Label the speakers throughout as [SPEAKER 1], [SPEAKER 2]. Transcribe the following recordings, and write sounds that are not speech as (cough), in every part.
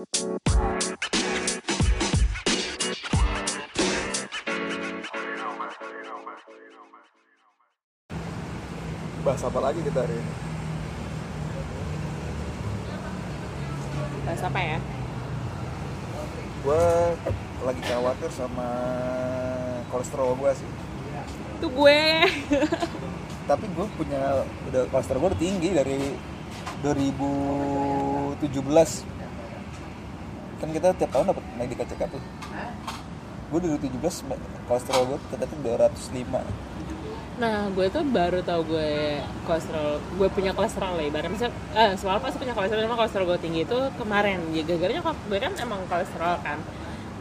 [SPEAKER 1] Bahas apa lagi kita hari ini?
[SPEAKER 2] bahas apa ya
[SPEAKER 1] Gue lagi khawatir sama kolesterol gue sih.
[SPEAKER 2] itu gue
[SPEAKER 1] Tapi gue punya udah kolesterol gue udah tinggi dari 2017. Kan kita tiap tahun dapat medical check up tuh. Gue 2017 me- kolesterol gue ternyata 205.
[SPEAKER 2] nah gue tuh baru tau gue kolesterol gue punya kolesterol lah ibaratnya misalnya eh, soal pas punya kolesterol emang kolesterol gue tinggi itu kemarin. Ya gara-garanya gue kan emang kolesterol kan.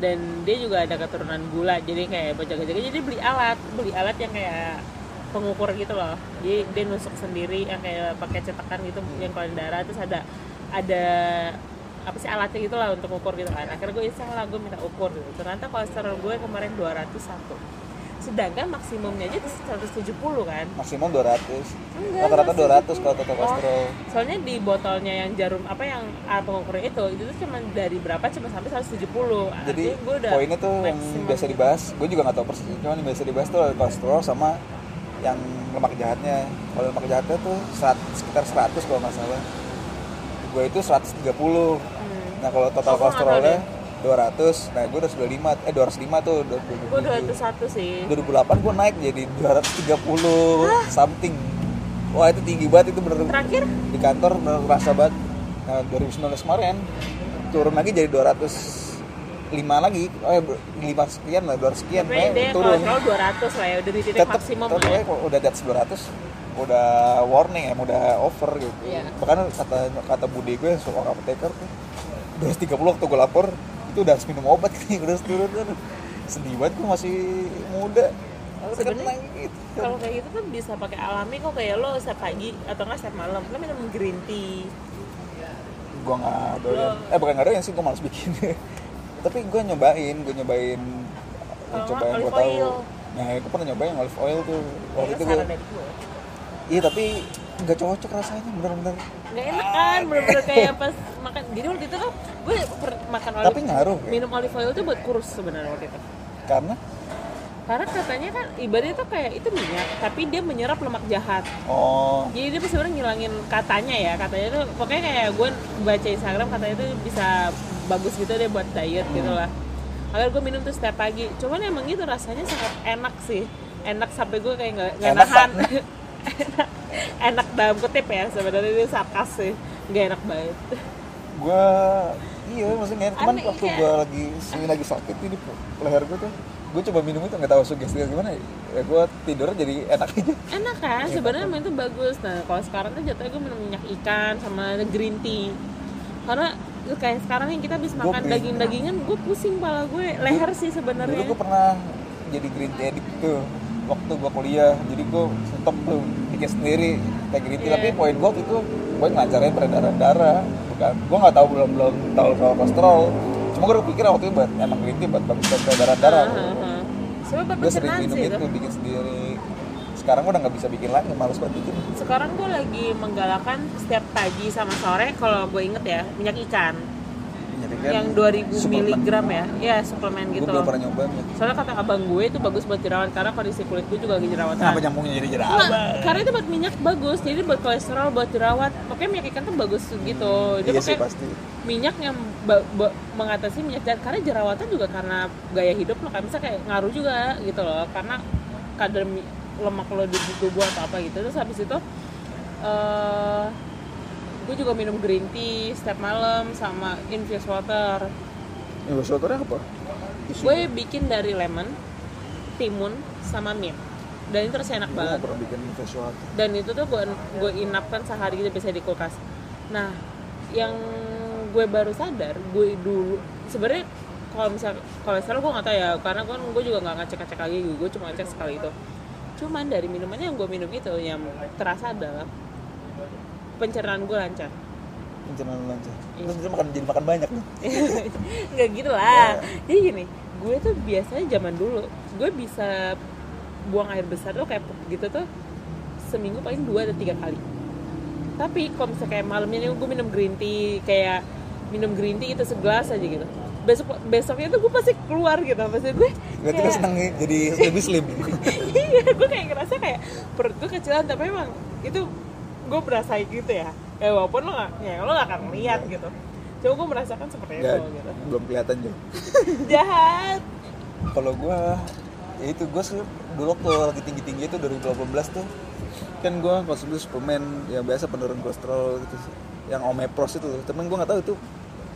[SPEAKER 2] Dan dia juga ada keturunan gula jadi kayak buat jaga-jaga jadi beli alat beli alat yang kayak pengukur gitu loh. Jadi dia nusuk sendiri yang kayak pakai cetakan gitu yang kalau darah terus ada ada apa sih alatnya gitu lah untuk ukur gitu kan akhirnya gue iseng lah gue minta ukur gitu ternyata kolesterol gue kemarin 201 sedangkan maksimumnya aja 170 kan
[SPEAKER 1] Maksimum 200.
[SPEAKER 2] Enggak,
[SPEAKER 1] Rata-rata
[SPEAKER 2] masih
[SPEAKER 1] 200 kalau total kolesterol.
[SPEAKER 2] soalnya di botolnya yang jarum apa yang alat pengukurnya itu itu tuh cuma dari berapa cuma sampai 170
[SPEAKER 1] Jadi
[SPEAKER 2] gue udah
[SPEAKER 1] poinnya tuh yang biasa dibahas, gue juga nggak tahu persis, cuman yang biasa dibahas tuh kolesterol sama yang lemak jahatnya. Kalau lemak jahatnya tuh serat- sekitar 100 kalau nggak salah. Gue itu 130.
[SPEAKER 2] Hmm.
[SPEAKER 1] Nah kalau total kolesterolnya
[SPEAKER 2] deh.
[SPEAKER 1] 200, nah gue udah 95, eh 205 tuh, udah
[SPEAKER 2] gue 201 sih
[SPEAKER 1] 2008 gue naik jadi 230 something. Wah itu tinggi banget itu bener
[SPEAKER 2] terakhir
[SPEAKER 1] di kantor bener kerasa banget. Nah 2019 kemarin turun lagi jadi 205 lagi, oh ya 5 sekian lah, 200 sekian,
[SPEAKER 2] dia
[SPEAKER 1] turun.
[SPEAKER 2] kolesterol 200 lah ya udah di titik
[SPEAKER 1] Tetep,
[SPEAKER 2] maksimum
[SPEAKER 1] tetep
[SPEAKER 2] lah ya.
[SPEAKER 1] kalau udah di atas 200 udah warning ya, udah over gitu.
[SPEAKER 2] Iya.
[SPEAKER 1] Bahkan kata kata budi gue seorang apoteker tuh 230 waktu gue lapor itu udah harus minum obat nih (laughs) udah harus turun. Kan sedih banget gue masih muda.
[SPEAKER 2] Sebenarnya
[SPEAKER 1] gitu.
[SPEAKER 2] kalau kayak gitu kan bisa pakai alami kok kayak lo setiap pagi atau nggak setiap malam. Lo minum green tea.
[SPEAKER 1] Gue nggak doyan. Eh bukan nggak doyan sih gue malas bikin. (laughs) Tapi gue nyobain gue nyobain
[SPEAKER 2] Kalau
[SPEAKER 1] coba
[SPEAKER 2] nggak
[SPEAKER 1] yang gue tahu nah aku pernah nyobain olive oil tuh. Waktu
[SPEAKER 2] Itu
[SPEAKER 1] itu gue
[SPEAKER 2] gue
[SPEAKER 1] iya tapi nggak cocok rasanya bener-bener.
[SPEAKER 2] Nggak enak kan bener-bener kayak pas makan. Jadi waktu itu kan gue per- makan olive
[SPEAKER 1] Tapi ngaruh ya?
[SPEAKER 2] minum olive oil itu buat kurus sebenarnya waktu itu.
[SPEAKER 1] Karena?
[SPEAKER 2] Karena katanya kan ibaratnya tuh kayak itu minyak tapi dia menyerap lemak jahat.
[SPEAKER 1] Oh.
[SPEAKER 2] Jadi dia sebenarnya ngilangin katanya ya katanya tuh pokoknya kayak gue baca Instagram katanya itu bisa bagus gitu deh buat diet
[SPEAKER 1] Hmm.
[SPEAKER 2] gitu lah. Akhirnya gue minum tuh setiap pagi. Cuman emang gitu rasanya sangat enak sih. Enak sampai gue kayak nggak nahan (laughs) enak, enak dalam kutip ya sebenarnya itu sarkas sih. Nggak enak banget.
[SPEAKER 1] Gue iya maksudnya cuman
[SPEAKER 2] Aneh,
[SPEAKER 1] waktu
[SPEAKER 2] iya.
[SPEAKER 1] gue lagi ini lagi sakit ini leher gue tuh gue coba minum itu nggak tahu sugestinya gimana ya, ya gue tidurnya jadi enak aja.
[SPEAKER 2] Enak kan?
[SPEAKER 1] Iya,
[SPEAKER 2] sebenarnya emang itu bagus. Nah kalau sekarang tuh jatuhnya gue minum minyak ikan sama green tea. Karena kayak sekarang yang kita habis makan daging-dagingan gue pusing pala gue. Leher sih
[SPEAKER 1] dulu
[SPEAKER 2] sebenarnya.
[SPEAKER 1] gue pernah jadi green tea addict tuh waktu gue kuliah jadi gue stop tuh bikin sendiri tea
[SPEAKER 2] Iya.
[SPEAKER 1] tapi poin gue itu gue ngelancarin peredaran darah bukan? Gue nggak tahu belum belum tahu soal kolesterol. Cuma gue pikir waktu itu buat emang tea buat bagus buat peredaran darah
[SPEAKER 2] Heeh. Sebab
[SPEAKER 1] gue sering minum itu
[SPEAKER 2] itu.
[SPEAKER 1] bikin sendiri. Sekarang gue udah nggak bisa bikin lagi males banget bikin.
[SPEAKER 2] Sekarang gue lagi menggalakkan setiap pagi sama sore kalau gue inget ya minyak ikan
[SPEAKER 1] Kan
[SPEAKER 2] yang 2000
[SPEAKER 1] suplemen.
[SPEAKER 2] miligram ya, ya suplemen
[SPEAKER 1] gue
[SPEAKER 2] gitu.
[SPEAKER 1] belum pernah nyoba minyak
[SPEAKER 2] Soalnya kata abang gue itu bagus buat jerawat karena kondisi kulit gue juga lagi jerawatan.
[SPEAKER 1] kenapa nyambungnya jadi jerawat
[SPEAKER 2] Enggak, karena itu buat minyak bagus, jadi buat kolesterol, buat jerawat. Pokoknya minyak ikan tuh bagus gitu. Dia
[SPEAKER 1] iya
[SPEAKER 2] pakai
[SPEAKER 1] pasti
[SPEAKER 2] minyak yang mengatasi minyak jahat karena jerawatan juga karena gaya hidup lo kan bisa kayak ngaruh juga gitu loh karena kadar lemak lo di tubuh atau apa gitu terus habis itu eh gue juga minum green tea setiap malam sama infused water.
[SPEAKER 1] Ya waternya apa?
[SPEAKER 2] Gue bikin dari lemon timun sama mint. Dan itu rasanya enak
[SPEAKER 1] gue
[SPEAKER 2] banget.
[SPEAKER 1] pernah bikin
[SPEAKER 2] dan itu tuh gue gue inapkan sehari gitu bisa di kulkas. Nah yang gue baru sadar gue dulu sebenarnya kalau misal kolesterol gue nggak tahu ya karena kan gue juga nggak ngecek ngecek lagi gue cuma ngecek sekali itu. Cuman dari minumannya yang gue minum itu yang terasa adalah pencernaan gue lancar.
[SPEAKER 1] Pencernaan lancar.
[SPEAKER 2] Iya.
[SPEAKER 1] terus makan jadi makan banyak nih. (laughs)
[SPEAKER 2] Nggak gitu lah. Jadi gini gue tuh biasanya zaman dulu gue bisa buang air besar tuh kayak gitu tuh seminggu paling dua atau tiga kali. Tapi kalau misalnya kayak malamnya nih gue minum green tea kayak minum green tea itu segelas aja gitu. Besok besoknya tuh gue pasti keluar gitu. Pasti gue
[SPEAKER 1] berarti
[SPEAKER 2] kayak-
[SPEAKER 1] seneng nih jadi lebih slim. (laughs)
[SPEAKER 2] Iya gue kayak ngerasa kayak perut gue kecilan tapi emang itu gue berasa gitu ya. Ya walaupun lo gak ya lo gak akan lihat gitu. Cuma gue merasakan seperti itu gitu.
[SPEAKER 1] belum kelihatan juga (laughs)
[SPEAKER 2] jahat.
[SPEAKER 1] Kalau gue ya itu gue sih dulu waktu lagi tinggi tinggi itu 2018 tuh kan gue konsumsi suplemen yang biasa penurun kolesterol gitu sih. Yang omepros itu temen gue nggak tahu itu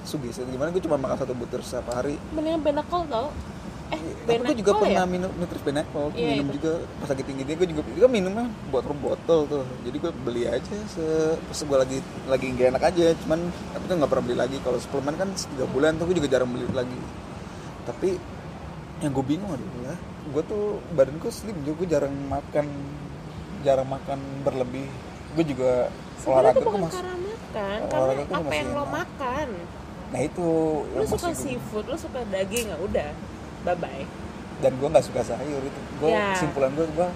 [SPEAKER 1] sugis gimana gue cuma makan satu butir setiap hari.
[SPEAKER 2] Mendingan benakol tau eh
[SPEAKER 1] tapi gue juga pernah
[SPEAKER 2] ya?
[SPEAKER 1] minum nutris benakol
[SPEAKER 2] Iya,
[SPEAKER 1] minum
[SPEAKER 2] itu.
[SPEAKER 1] juga pas lagi tinggi. Tinggi gue juga gue minumnya buat botol tuh. Jadi gue beli aja se pas gue lagi lagi gak enak aja. Cuman tapi tuh nggak pernah beli lagi. Kalau suplemen kan tiga bulan tuh gue juga jarang beli lagi. Tapi yang gue bingung adalah gue tuh badan gue slim. Juga gue jarang makan jarang makan berlebih. Gue juga olahraga gue
[SPEAKER 2] bukan
[SPEAKER 1] masih
[SPEAKER 2] karena makan
[SPEAKER 1] olahraga
[SPEAKER 2] karena apa yang lo makan.
[SPEAKER 1] Nah itu
[SPEAKER 2] lo suka seafood lo suka daging ya udah bye bye
[SPEAKER 1] dan gue nggak suka sayur itu. Gue
[SPEAKER 2] Ya.
[SPEAKER 1] kesimpulan gue gue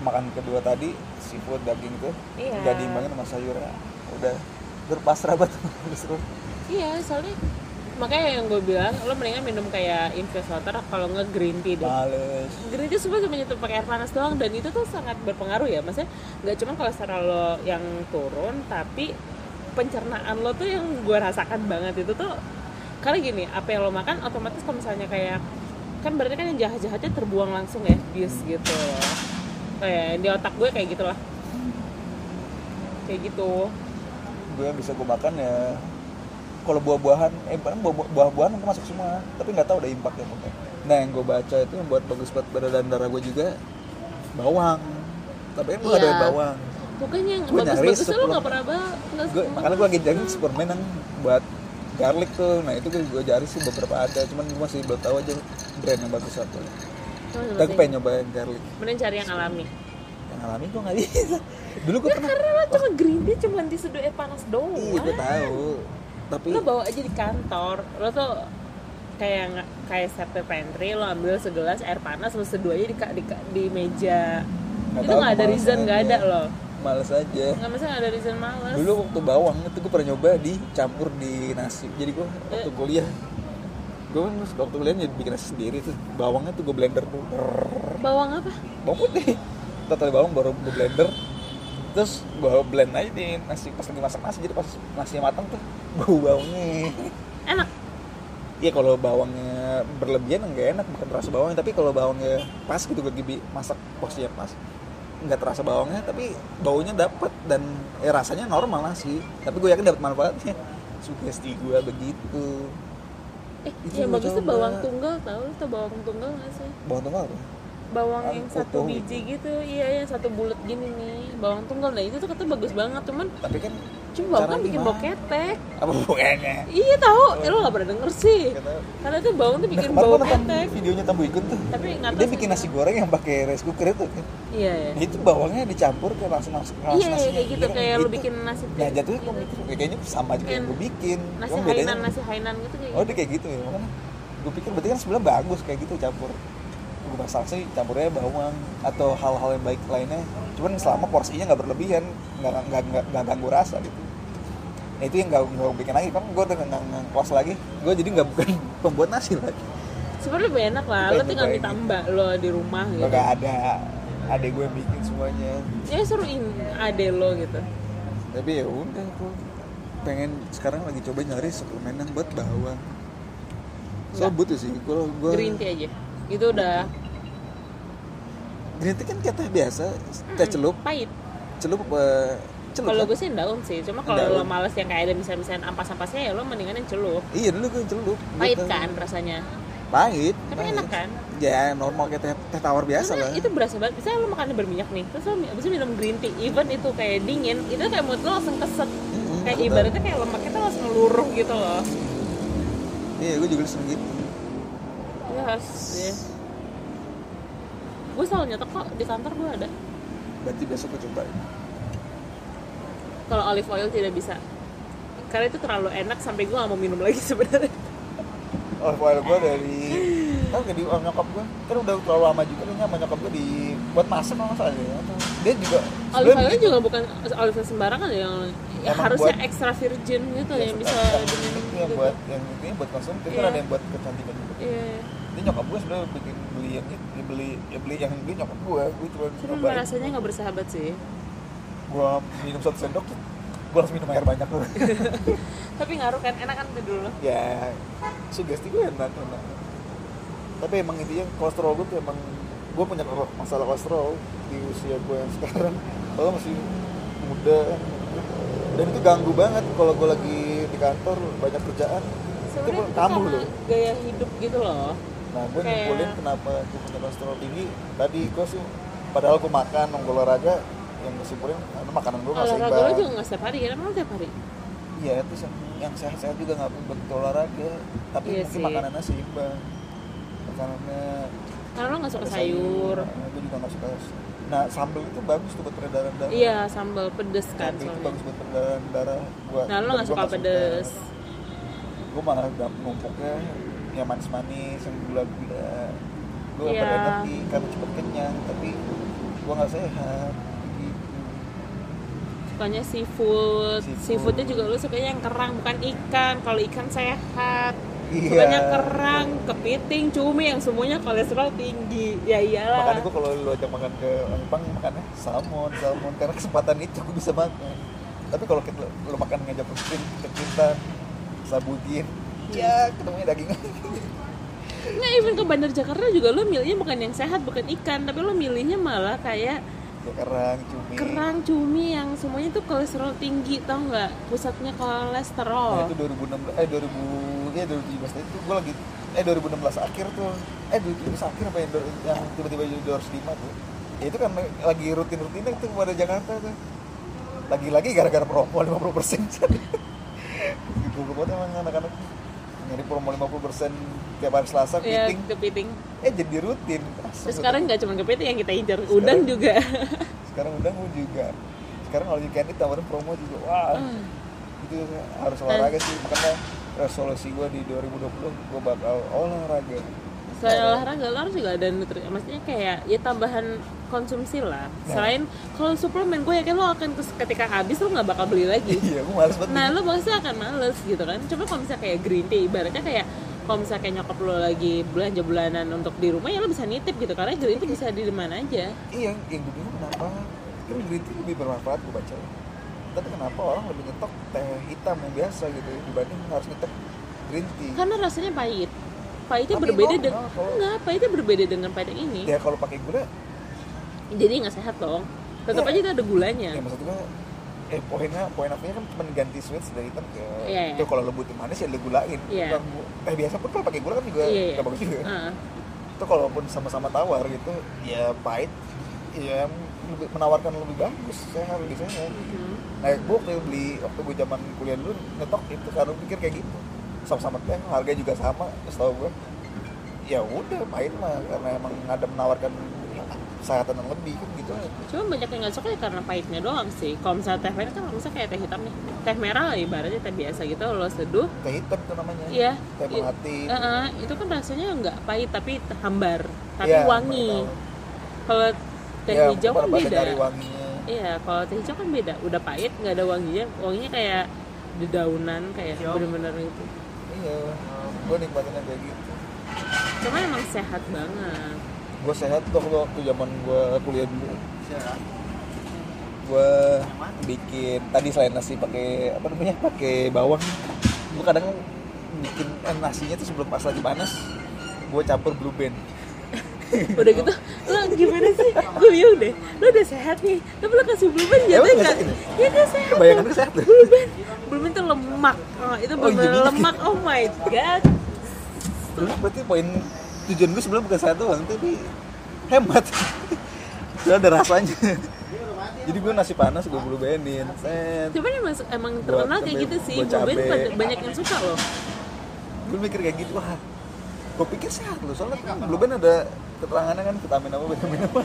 [SPEAKER 1] makan kedua tadi seafood daging tuh
[SPEAKER 2] Iya.
[SPEAKER 1] nggak diimbangin sama sayur ya udah berpasrah banget terus
[SPEAKER 2] iya soalnya makanya yang gue bilang lo mendingan minum kayak infused water kalau nggak green tea deh.
[SPEAKER 1] Males.
[SPEAKER 2] Green tea cuma cuma nyetup pakai air panas doang dan itu tuh sangat berpengaruh ya. Maksudnya nggak cuma kolesterol lo yang turun tapi pencernaan lo tuh yang gue rasakan banget itu tuh karena gini apa yang lo makan otomatis kalau misalnya kayak kan berarti kan yang jahat-jahatnya terbuang langsung ya bis gitu. Kayak di otak gue kayak gitu lah kayak gitu.
[SPEAKER 1] Gue yang bisa gue makan ya kalau buah-buahan eh buah- buah- buah-buahan itu masuk semua tapi nggak tahu ada impactnya mungkin nah yang gue baca itu yang buat bagus buat badan darah gue juga bawang. Tapi kan gue
[SPEAKER 2] Iya.
[SPEAKER 1] ada bawang.
[SPEAKER 2] Bukannya yang bagus-bagus lo nggak pernah banget
[SPEAKER 1] gue makanya gue lagi cari suplemen yang buat garlic tuh nah itu gue gue cari sih beberapa ada cuman gue masih belum tahu aja brand yang bagus apa. Tapi gue pengen nyoba yang garlic.
[SPEAKER 2] Mending cari yang alami.
[SPEAKER 1] Yang alami gue nggak bisa. Dulu gue
[SPEAKER 2] ya
[SPEAKER 1] pernah
[SPEAKER 2] karena lo cuma green tea cuma diseduh air panas doang.
[SPEAKER 1] Iya gue tahu. Tapi
[SPEAKER 2] lo bawa aja di kantor lo tuh kayak kayak safety pantry lo ambil segelas air panas lo seduh aja di di, di meja.
[SPEAKER 1] Nggak
[SPEAKER 2] itu nggak ada reason nggak ada
[SPEAKER 1] aja. Males aja.
[SPEAKER 2] Nggak masa nggak ada reason males?
[SPEAKER 1] Dulu waktu bawang itu gue pernah nyoba dicampur di nasi. Jadi gue waktu
[SPEAKER 2] Eh.
[SPEAKER 1] kuliah gue kan waktu kuliah jadi bikin nasi sendiri. Tuh bawangnya tuh gue blender tuh.
[SPEAKER 2] Bawang apa?
[SPEAKER 1] Bawang putih. Total bawang baru gue blender. Terus gue blend aja di nasi. Pas lagi masak nasi jadi pas nasinya matang tuh bau bawangnya
[SPEAKER 2] enak?
[SPEAKER 1] Iya kalau bawangnya berlebihan nggak enak. Bukan terasa bawangnya tapi kalau bawangnya pas gitu gue gibi masak porsinya pas nggak terasa bawangnya tapi baunya dapet dan eh, rasanya normal lah sih. Tapi gue yakin dapat manfaatnya. (laughs) Sugesti gue begitu.
[SPEAKER 2] Eh
[SPEAKER 1] Itu
[SPEAKER 2] yang bagus tuh bawang tunggal tau tau bawang tunggal nggak sih?
[SPEAKER 1] Bawang tunggal apa
[SPEAKER 2] bawang yang satu biji gitu. iya yang satu bulat gini nih. Bawang tunggal. Nah itu tuh katanya bagus banget cuman
[SPEAKER 1] tapi kan
[SPEAKER 2] cuma bawang kan bikin bau ketek.
[SPEAKER 1] Apa bukannya
[SPEAKER 2] iya tahu eh, lo nggak pernah denger sih.
[SPEAKER 1] Tahu.
[SPEAKER 2] karena tuh bawang tuh
[SPEAKER 1] Nah,
[SPEAKER 2] bikin
[SPEAKER 1] kemarin
[SPEAKER 2] bau ketek.
[SPEAKER 1] videonya Tambu Igun tuh.
[SPEAKER 2] Tapi nggak
[SPEAKER 1] dia bikin nasi goreng yang pakai rice cooker itu. Kan
[SPEAKER 2] iya. Ya
[SPEAKER 1] Nah, itu bawangnya dicampur ke langsung langsung
[SPEAKER 2] iya iya,
[SPEAKER 1] nasinya.
[SPEAKER 2] kayak gitu.
[SPEAKER 1] Iya
[SPEAKER 2] kayak lo
[SPEAKER 1] Gitu.
[SPEAKER 2] bikin nasi
[SPEAKER 1] nah jatuhnya "Ya, kayaknya sama aja kayak yang gue bikin.
[SPEAKER 2] nasi hainan nasi hainan gitu kayak
[SPEAKER 1] oh
[SPEAKER 2] gitu.
[SPEAKER 1] dia kayak gitu ya makanya gue pikir berarti kan sebenarnya bagus kayak gitu campur gue masak sih campurnya bawang atau hal-hal yang baik lainnya. Cuman selama porsinya nggak berlebihan nggak nggak nggak ganggu rasa gitu. Nah itu yang nggak nggak gue bikin lagi. Kan gue udah nggak kos lagi. Gue jadi nggak bukan (laughs) pembuat nasi lagi.
[SPEAKER 2] Sebenarnya lebih enak lah. Lo tinggal minta mbak lo di rumah gitu.
[SPEAKER 1] Nggak ada adek gue bikin semuanya.
[SPEAKER 2] Ya suruhin ade lo gitu.
[SPEAKER 1] Tapi ya udah gue pengen sekarang lagi coba nyari suplemen yang buat bawang. So butuh sih kalau gue
[SPEAKER 2] green tea aja. Itu udah
[SPEAKER 1] green tea kan kayak teh biasa teh celup
[SPEAKER 2] pahit
[SPEAKER 1] celup apa celup
[SPEAKER 2] kalau
[SPEAKER 1] kan?
[SPEAKER 2] gue sih daun sih cuma kalau lo males yang kayak ada misalnya ampas-ampasnya ya lo mendingan yang celup
[SPEAKER 1] iya dulu gue celup Gua
[SPEAKER 2] pahit
[SPEAKER 1] tahu.
[SPEAKER 2] kan rasanya
[SPEAKER 1] pahit
[SPEAKER 2] tapi
[SPEAKER 1] pahit.
[SPEAKER 2] enak kan
[SPEAKER 1] ya normal kayak teh, teh tawar biasa
[SPEAKER 2] karena
[SPEAKER 1] lah
[SPEAKER 2] itu berasa banget misalnya lo makannya berminyak nih terus lo abis minum green tea even itu kayak dingin itu kayak mood lo langsung keset
[SPEAKER 1] Mm-mm,
[SPEAKER 2] kayak
[SPEAKER 1] betul.
[SPEAKER 2] ibaratnya kayak lemaknya tuh langsung luruh gitu loh
[SPEAKER 1] iya gue juga sering gitu
[SPEAKER 2] ya harus ya. Gue selalu nyetok kok di kantor gue ada.
[SPEAKER 1] Berarti besok gue coba
[SPEAKER 2] kalau olive oil tidak bisa. Karena itu terlalu enak sampai gue gak mau minum lagi (laughs) sebenarnya.
[SPEAKER 1] Olive oil gue dari gak di orang nyokap gue kan udah terlalu lama juga nih sama nyokap gue di buat masak kalau nggak salah deh Atau dia juga
[SPEAKER 2] olive oil juga bukan olive oil sembarangan yang ya
[SPEAKER 1] Emang
[SPEAKER 2] harusnya
[SPEAKER 1] buat-
[SPEAKER 2] extra virgin gitu
[SPEAKER 1] Ya,
[SPEAKER 2] yang
[SPEAKER 1] suka-
[SPEAKER 2] bisa diminum
[SPEAKER 1] gitu yang
[SPEAKER 2] gitu.
[SPEAKER 1] buat yang intinya buat konsumtif kan
[SPEAKER 2] Iya.
[SPEAKER 1] ada yang buat kecantikan juga.
[SPEAKER 2] Iya.
[SPEAKER 1] Ini nyokap gue sebenarnya bikin beli yang itu ya beli ya beli yang beli nyokap gue gue cuma
[SPEAKER 2] Tapi
[SPEAKER 1] nyobain
[SPEAKER 2] rasanya nggak bersahabat sih.
[SPEAKER 1] gue minum satu sendok gue harus minum air banyak loh (laughs)
[SPEAKER 2] Tapi ngaruh kan, enak kan tuh dulu.
[SPEAKER 1] ya sugesti gue enak enak tapi emang intinya kolesterol gue tuh emang gue punya masalah kolesterol di usia gue yang sekarang kalau masih muda dan itu ganggu banget kalau gue lagi di kantor banyak kerjaan itu
[SPEAKER 2] Sebenarnya itu
[SPEAKER 1] kambuh loh
[SPEAKER 2] gaya hidup gitu loh.
[SPEAKER 1] Nah gue
[SPEAKER 2] Kayak-
[SPEAKER 1] nyimpulin kenapa gue punya kolesterol tinggi tadi gue sih padahal gue makan olahraga yang gue simpulin karena makanan gue nggak
[SPEAKER 2] Olahraga lo
[SPEAKER 1] seimbang
[SPEAKER 2] juga nggak setiap hari kan? Emang lo tiap hari?
[SPEAKER 1] iya terus yang, yang sehat-sehat juga nggak begitu olahraga tapi
[SPEAKER 2] Iya
[SPEAKER 1] mungkin
[SPEAKER 2] sih.
[SPEAKER 1] makanannya seimbang makanannya
[SPEAKER 2] Karena lo nggak suka
[SPEAKER 1] ada
[SPEAKER 2] sayur.
[SPEAKER 1] Nah, gue juga nggak suka nah sambal itu bagus tuh buat peredaran darah
[SPEAKER 2] Iya, sambal pedes kan
[SPEAKER 1] Cabai itu
[SPEAKER 2] soalnya.
[SPEAKER 1] bagus buat peredaran darah gua
[SPEAKER 2] Nah, lo nggak suka pedes.
[SPEAKER 1] gue malah udah numpuknya yang manis-manis yang gula-gula gue
[SPEAKER 2] Iya.
[SPEAKER 1] berenergi karena cepet kenyang tapi gue nggak sehat gitu
[SPEAKER 2] Sukanya seafood.
[SPEAKER 1] Seafood.
[SPEAKER 2] Seafoodnya juga lo sukanya yang kerang bukan ikan. Kalau ikan sehat.
[SPEAKER 1] Iya.
[SPEAKER 2] Sukanya kerang, kepiting, cumi yang semuanya kolesterol tinggi. Ya iyalah.
[SPEAKER 1] makanya gue kalau lu ajak makan ke Jepang makannya salmon salmon karena kesempatan itu gue bisa makan tapi kalau kita lu makan ngajak ke kita sabudin ya ketemunya daging.
[SPEAKER 2] Nggak, even ke Bandar Jakarta juga lo milihnya bukan yang sehat, bukan ikan, tapi lo milihnya malah kayak
[SPEAKER 1] ya kerang cumi.
[SPEAKER 2] kerang, cumi yang semuanya tuh kolesterol tinggi, tau nggak? Pusatnya kolesterol.
[SPEAKER 1] Nah itu 2016 eh 2000 ya 2017 itu gue lagi eh 2016 akhir tuh. Eh 2017 akhir apa yang, yang tiba-tiba jadi 205 tuh. Ya itu kan lagi rutin-rutinnya itu pada Jakarta tuh. Lagi-lagi gara-gara promo 50 persen. (laughs) Gue emang anak-anak nyari promo 50 persen tiap hari Selasa
[SPEAKER 2] Iya,
[SPEAKER 1] meeting
[SPEAKER 2] kepiting.
[SPEAKER 1] eh jadi rutin. Asal
[SPEAKER 2] Terus
[SPEAKER 1] gua
[SPEAKER 2] sekarang nggak cuma kepiting yang kita incer,
[SPEAKER 1] Sekarang-
[SPEAKER 2] udang juga.
[SPEAKER 1] sekarang mau juga. Sekarang kalau weekend itu tawarin promo juga. Wah.
[SPEAKER 2] Hmm.
[SPEAKER 1] itu harus olahraga sih. Makanya resolusi gue di 2020 gue bakal olahraga
[SPEAKER 2] Selain olahraga, lo harus juga ada nutrisi, maksudnya kayak ya tambahan konsumsi lah.
[SPEAKER 1] Ya.
[SPEAKER 2] Selain kalau suplemen, gue yakin lo akan ketika habis lo nggak bakal beli lagi.
[SPEAKER 1] iya gue males banget.
[SPEAKER 2] Nah lo pasti akan males gitu kan. Coba kalau misalnya kayak green tea Ibaratnya kayak kalau misalnya kayak nyokap lo lagi belanja bulanan untuk di rumah ya lo bisa nitip gitu. Karena green tea bisa di mana aja.
[SPEAKER 1] Iya yang gue bingung kenapa. Kan green tea lebih bermanfaat gue baca. Tapi kenapa orang lebih nyetok teh hitam yang biasa gitu dibanding harus nyetok green tea?
[SPEAKER 2] Karena rasanya pahit pahitnya
[SPEAKER 1] Tapi
[SPEAKER 2] berbeda dengan
[SPEAKER 1] kalau-
[SPEAKER 2] enggak pahitnya berbeda dengan pahit yang ini
[SPEAKER 1] ya kalau pakai gula
[SPEAKER 2] jadi nggak sehat dong tetap
[SPEAKER 1] Iya.
[SPEAKER 2] aja itu ada gulanya
[SPEAKER 1] ya maksud gue eh poinnya poin apa kan cuma ganti sweet dari hitam ke
[SPEAKER 2] Iya, iya.
[SPEAKER 1] itu kalau butuh manis ya lo gulain. Bukan gu- eh biasa pun kalau pakai gula kan juga
[SPEAKER 2] Iya, iya.
[SPEAKER 1] nggak bagus juga
[SPEAKER 2] Heeh.
[SPEAKER 1] itu kalaupun sama-sama tawar gitu ya pahit ya lebih menawarkan lebih bagus sehat lebih sehat
[SPEAKER 2] Mhm.
[SPEAKER 1] nah gue waktu beli waktu gue zaman kuliah dulu ngetok itu karena pikir kayak gitu sama-sama teh harga juga sama setahu gue ya udah pahit mah karena emang ada menawarkan kesehatan yang lebih kan gitu
[SPEAKER 2] cuma banyak yang nggak suka ya karena pahitnya doang sih kalau misalnya teh merah kan misalnya kayak teh hitam nih teh merah lah ibaratnya teh biasa gitu lo seduh
[SPEAKER 1] teh hitam itu namanya
[SPEAKER 2] Iya.
[SPEAKER 1] teh
[SPEAKER 2] I-
[SPEAKER 1] melati
[SPEAKER 2] Heeh, itu kan rasanya nggak pahit tapi hambar, tapi
[SPEAKER 1] Iya,
[SPEAKER 2] wangi. Kalau teh
[SPEAKER 1] Ya,
[SPEAKER 2] hijau kan beda.
[SPEAKER 1] wanginya
[SPEAKER 2] Iya, kalau teh hijau kan beda. Udah pahit, nggak ada wanginya. Wanginya kayak dedaunan, kayak bener-bener gitu.
[SPEAKER 1] Iya. Gue nikmatinnya kayak gitu.
[SPEAKER 2] Cuma emang sehat banget.
[SPEAKER 1] gue sehat tuh waktu, waktu zaman gue kuliah dulu. Gue bikin tadi selain nasi pakai apa namanya pakai bawang gue kadang bikin eh, nasinya tuh sebelum pas lagi panas gue campur blue band
[SPEAKER 2] Udah gitu, lo gimana sih? Gue bingung deh. Lo udah sehat nih, tapi lo kasih blueban
[SPEAKER 1] Ya,
[SPEAKER 2] jatuh
[SPEAKER 1] emang
[SPEAKER 2] nggak?
[SPEAKER 1] nggak
[SPEAKER 2] Ya nggak sehat.
[SPEAKER 1] Kebanyakan
[SPEAKER 2] dong.
[SPEAKER 1] nggak sehat tuh.
[SPEAKER 2] Blueban, blueban itu lemak. Oh, itu
[SPEAKER 1] Oh,
[SPEAKER 2] bener
[SPEAKER 1] jadi-
[SPEAKER 2] lemak. Oh my god.
[SPEAKER 1] dulu berarti poin tujuan gue sebelum bukan sehat doang tapi hemat Soalnya ada rasanya jadi gue nasi panas gue bandin set
[SPEAKER 2] Cuman emang, emang terkenal kayak gitu sih. pada- banyak yang suka loh.
[SPEAKER 1] gue mikir kayak gitu wah gue pikir sehat loh soalnya blue band ada keterangannya kan vitamin apa vitamin apa?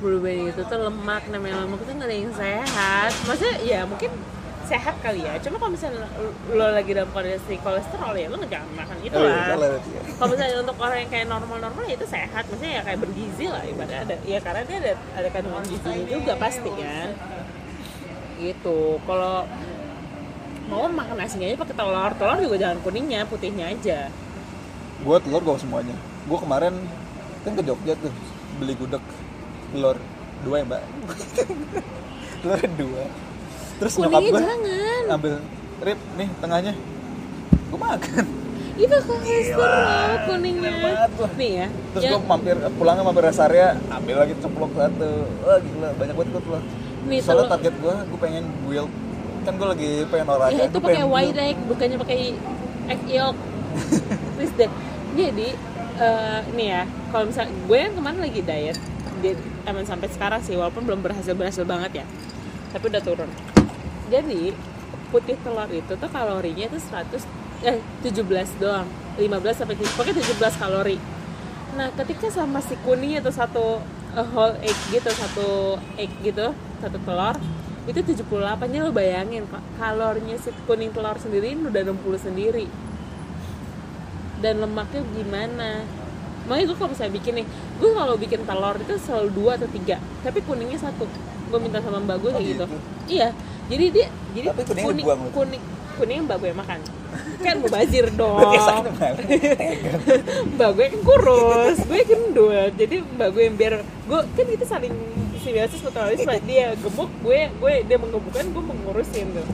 [SPEAKER 2] Blueberry itu tuh lemak namanya lemak itu nggak ada yang sehat. Maksudnya ya mungkin sehat kali ya. Cuma kalau misalnya lo lagi dalam kondisi kolesterol ya lo jangan makan itu
[SPEAKER 1] Oh, iya,
[SPEAKER 2] lah.
[SPEAKER 1] salah berarti ya.
[SPEAKER 2] kalau misalnya untuk orang yang kayak normal-normal ya itu sehat. Maksudnya ya kayak bergizi lah ibaratnya. Ada ya karena dia ada ada kandungan gizinya juga pasti kan. Gitu. Kalau mau makan nasinya aja pakai telur. Telur juga jangan kuningnya putihnya aja.
[SPEAKER 1] Gue telur gue semuanya. Gue kemarin kan ke Jogja tuh beli gudeg. Telur dua ya mbak? (laughs) Telur dua. Terus nyokap gue
[SPEAKER 2] jangan.
[SPEAKER 1] ambil rib nih tengahnya. Gue makan.
[SPEAKER 2] Itu kolesterol kuningnya. Nih ya.
[SPEAKER 1] Terus
[SPEAKER 2] yang-
[SPEAKER 1] gue mampir pulangnya mampir rest area ambil lagi ceplok satu. Wah gila banyak banget gue telur.
[SPEAKER 2] Nih,
[SPEAKER 1] soalnya
[SPEAKER 2] telur-
[SPEAKER 1] target gue gue pengen build kan gue lagi pengen olahraga
[SPEAKER 2] ya itu pakai egg bukannya pakai egg yolk (laughs) please deh jadi eh, nih ya kalau misal gue yang kemarin lagi diet emang sampai sekarang sih walaupun belum berhasil berhasil banget ya tapi udah turun. Jadi putih telur itu tuh kalorinya itu 100 eh 17 doang 15 sampai 7 pokoknya 17 kalori. Nah ketika sama si kuning itu satu eh, whole egg gitu satu egg gitu satu telur itu 78 nya lo bayangin Kak, kalorinya si kuning telur sendiri udah 60 sendiri dan lemaknya gimana makanya gue kalau misalnya bikin nih gue kalau bikin telur itu selalu dua atau tiga tapi kuningnya satu gue minta sama mbak gue
[SPEAKER 1] Oh,
[SPEAKER 2] kayak gitu.
[SPEAKER 1] gitu?
[SPEAKER 2] iya jadi dia jadi
[SPEAKER 1] Tapi
[SPEAKER 2] kuning
[SPEAKER 1] lu?
[SPEAKER 2] kuning kuning mbak gue yang makan kan (laughs) dong
[SPEAKER 1] sakit banget. Tega.
[SPEAKER 2] mbak gue kan kurus gue gendut jadi mbak gue yang biar gue kan kita saling simbiosis mutualisme dia gemuk gue gue dia menggemukkan gue mengurusin tuh.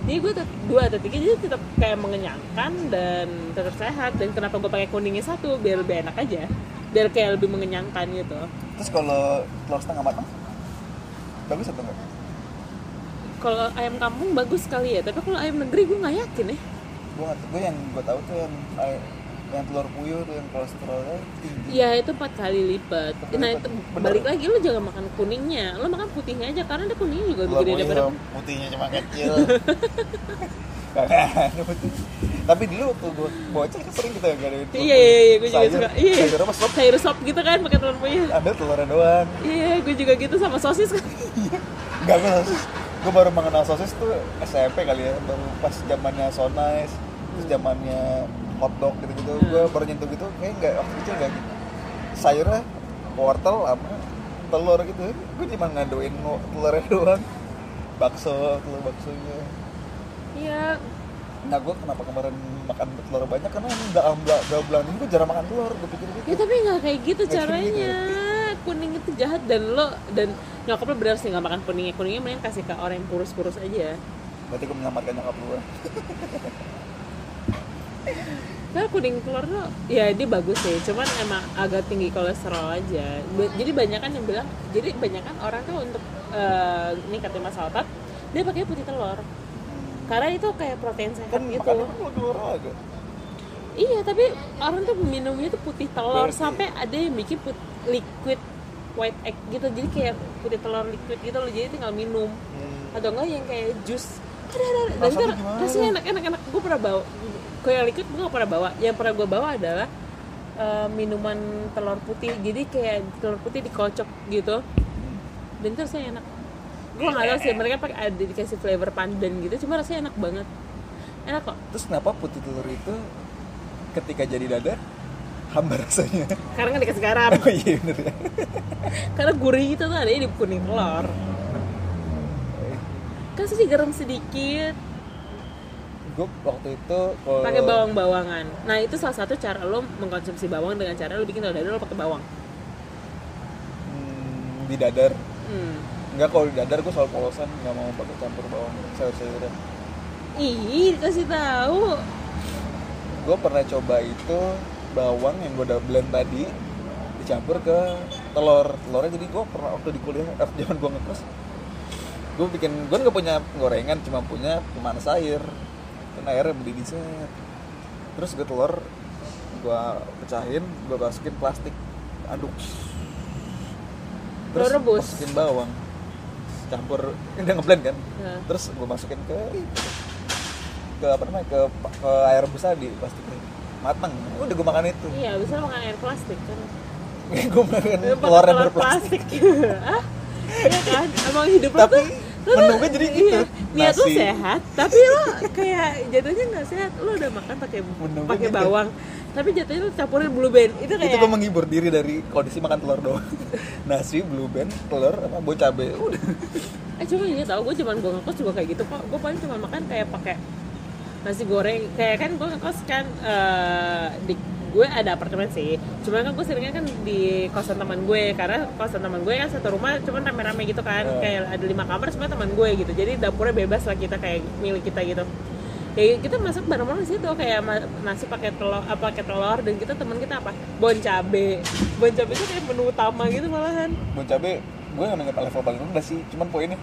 [SPEAKER 2] Jadi gue tetap dua atau tiga jadi tetap kayak mengenyangkan dan tetap sehat. Dan kenapa gue pakai kuningnya satu? Biar lebih enak aja. Biar kayak lebih mengenyangkan gitu.
[SPEAKER 1] Terus kalau telur setengah matang? Bagus atau enggak?
[SPEAKER 2] Kalau ayam kampung bagus sekali ya tapi kalau ayam negeri gue nggak yakin ya.
[SPEAKER 1] Gue gue yang gue tahu tuh yang ay- yang telur puyuh tuh yang kolesterolnya tinggi
[SPEAKER 2] ya itu empat kali lipat
[SPEAKER 1] Empat
[SPEAKER 2] nah
[SPEAKER 1] lipat.
[SPEAKER 2] itu
[SPEAKER 1] Bener.
[SPEAKER 2] balik lagi lo jangan makan kuningnya lo makan putihnya aja karena ada kuningnya juga lebih gede daripada
[SPEAKER 1] putihnya cuma kecil tapi dulu waktu gue bocah kan sering kita gak ada telur
[SPEAKER 2] Iya iya iya gue juga suka. Iya.
[SPEAKER 1] sayur apa sop
[SPEAKER 2] Sayur sop gitu kan pakai telur puyuh.
[SPEAKER 1] ada telurnya doang
[SPEAKER 2] Iya, gue juga gitu sama sosis kan.
[SPEAKER 1] Enggak gue sosis gue baru mengenal sosis tuh SMP kali ya baru pas zamannya so nice terus zamannya hotdog gitu gitu
[SPEAKER 2] Hmm.
[SPEAKER 1] gue baru nyentuh gitu kayak nggak waktu kecil nggak gitu sayurnya wortel sama telur gitu gue cuma ngadoin no- telurnya (laughs) doang bakso telur baksonya
[SPEAKER 2] Iya.
[SPEAKER 1] nah gue kenapa kemarin makan telur banyak karena ini dalam bela- dalam bulan ini gue jarang makan telur gue pikir gitu
[SPEAKER 2] Ya tapi nggak kayak gitu
[SPEAKER 1] Nggak kayak
[SPEAKER 2] caranya. Kuning itu jahat dan lo dan nyokap lo benar sih nggak makan kuningnya. Kuningnya mending kasih ke orang yang kurus-kurus aja.
[SPEAKER 1] berarti gue menyelamatkan nyokap gue (laughs)
[SPEAKER 2] Karena (laughs) kuning telur tuh ya dia bagus sih, cuman emang agak tinggi kolesterol aja. Jadi banyak kan yang bilang, jadi banyak kan orang tuh untuk eh ningkatin masa otot, dia pakai putih telur. Karena itu kayak protein sehat
[SPEAKER 1] kan
[SPEAKER 2] gitu.
[SPEAKER 1] kan telur
[SPEAKER 2] Iya, tapi orang tuh minumnya tuh putih telur
[SPEAKER 1] Berarti-
[SPEAKER 2] sampai ada yang bikin put, liquid white egg gitu. Jadi kayak putih telur liquid gitu loh. Jadi tinggal minum.
[SPEAKER 1] Hmm.
[SPEAKER 2] Atau enggak yang kayak jus. Ada ada. Dan
[SPEAKER 1] Rasanya
[SPEAKER 2] itu rasanya enak enak enak. Gue pernah bawa. Yang liquid gue gak pernah bawa. Yang pernah gue bawa adalah eh, minuman telur putih. Jadi kayak telur putih dikocok gitu. Dan itu rasanya enak. Gue gak tahu sih mereka pakai ada dikasih flavor pandan gitu. Cuma rasanya enak banget. Enak kok.
[SPEAKER 1] Terus kenapa putih telur itu ketika jadi dadar hambar rasanya?
[SPEAKER 2] Karena kan dikasih garam.
[SPEAKER 1] Oh iya bener ya. (laughs)
[SPEAKER 2] karena gurih itu tuh adanya di kuning telur kasih garam sedikit
[SPEAKER 1] Gue waktu itu kalau
[SPEAKER 2] pakai bawang bawangan nah itu salah satu cara lo mengkonsumsi bawang dengan cara lo bikin dadar lo pakai bawang.
[SPEAKER 1] Hmm, di dadar.
[SPEAKER 2] Hmm.
[SPEAKER 1] Enggak kalau di dadar gue selalu polosan nggak mau pakai campur bawang sayur-sayuran.
[SPEAKER 2] ih kasih tahu.
[SPEAKER 1] Gue pernah coba itu bawang yang gue udah blend tadi dicampur ke telur. Telurnya jadi gue pernah waktu di kuliah eh, zaman gue ngekos gue bikin gue nggak punya gorengan cuma punya pemanas air kan airnya mendidih set. Terus gue telur gue pecahin gue masukin plastik aduk.
[SPEAKER 2] Lo rebus?
[SPEAKER 1] masukin bawang. Campur ini udah ngeblend kan?
[SPEAKER 2] Nah.
[SPEAKER 1] terus gue masukin ke ke apa namanya? Ke, ke air rebus tadi plastiknya matang udah gue makan itu.
[SPEAKER 2] Iya bisa makan air plastik kan? (laughs)
[SPEAKER 1] Gue makan telur yang berplastik. (laughs)
[SPEAKER 2] ah iya kan? Emang hidup
[SPEAKER 1] Tapi
[SPEAKER 2] tuh lo
[SPEAKER 1] menu
[SPEAKER 2] tuh-
[SPEAKER 1] gue jadi gitu.
[SPEAKER 2] iya, niat
[SPEAKER 1] Nasi.
[SPEAKER 2] sehat tapi lo kayak jatuhnya nggak sehat lo udah makan pakai pakai
[SPEAKER 1] gitu.
[SPEAKER 2] bawang tapi jatuhnya lo campurin blue band itu
[SPEAKER 1] itu
[SPEAKER 2] kayak
[SPEAKER 1] gue menghibur diri dari kondisi makan telur doang (laughs) nasi blue band telur sama bawang cabe udah
[SPEAKER 2] eh cuma ini tau gue cuman gue ngekos juga kayak gitu kok gue paling cuma makan kayak pakai nasi goreng kayak kan gue ngekos kan eh, di gue ada apartemen sih cuma kan gue seringnya kan di kosan teman gue karena kosan teman gue kan satu rumah cuman rame-rame gitu kan
[SPEAKER 1] Oh.
[SPEAKER 2] kayak ada lima kamar semua teman gue gitu jadi dapurnya bebas lah kita kayak milik kita gitu kayak kita masak bareng-bareng di situ kayak nasi pakai telur apa pakai telur dan kita teman kita apa bon cabe bon cabe itu kayak menu utama gitu malahan
[SPEAKER 1] bon cabe gue nggak nggak level paling rendah sih cuman poinnya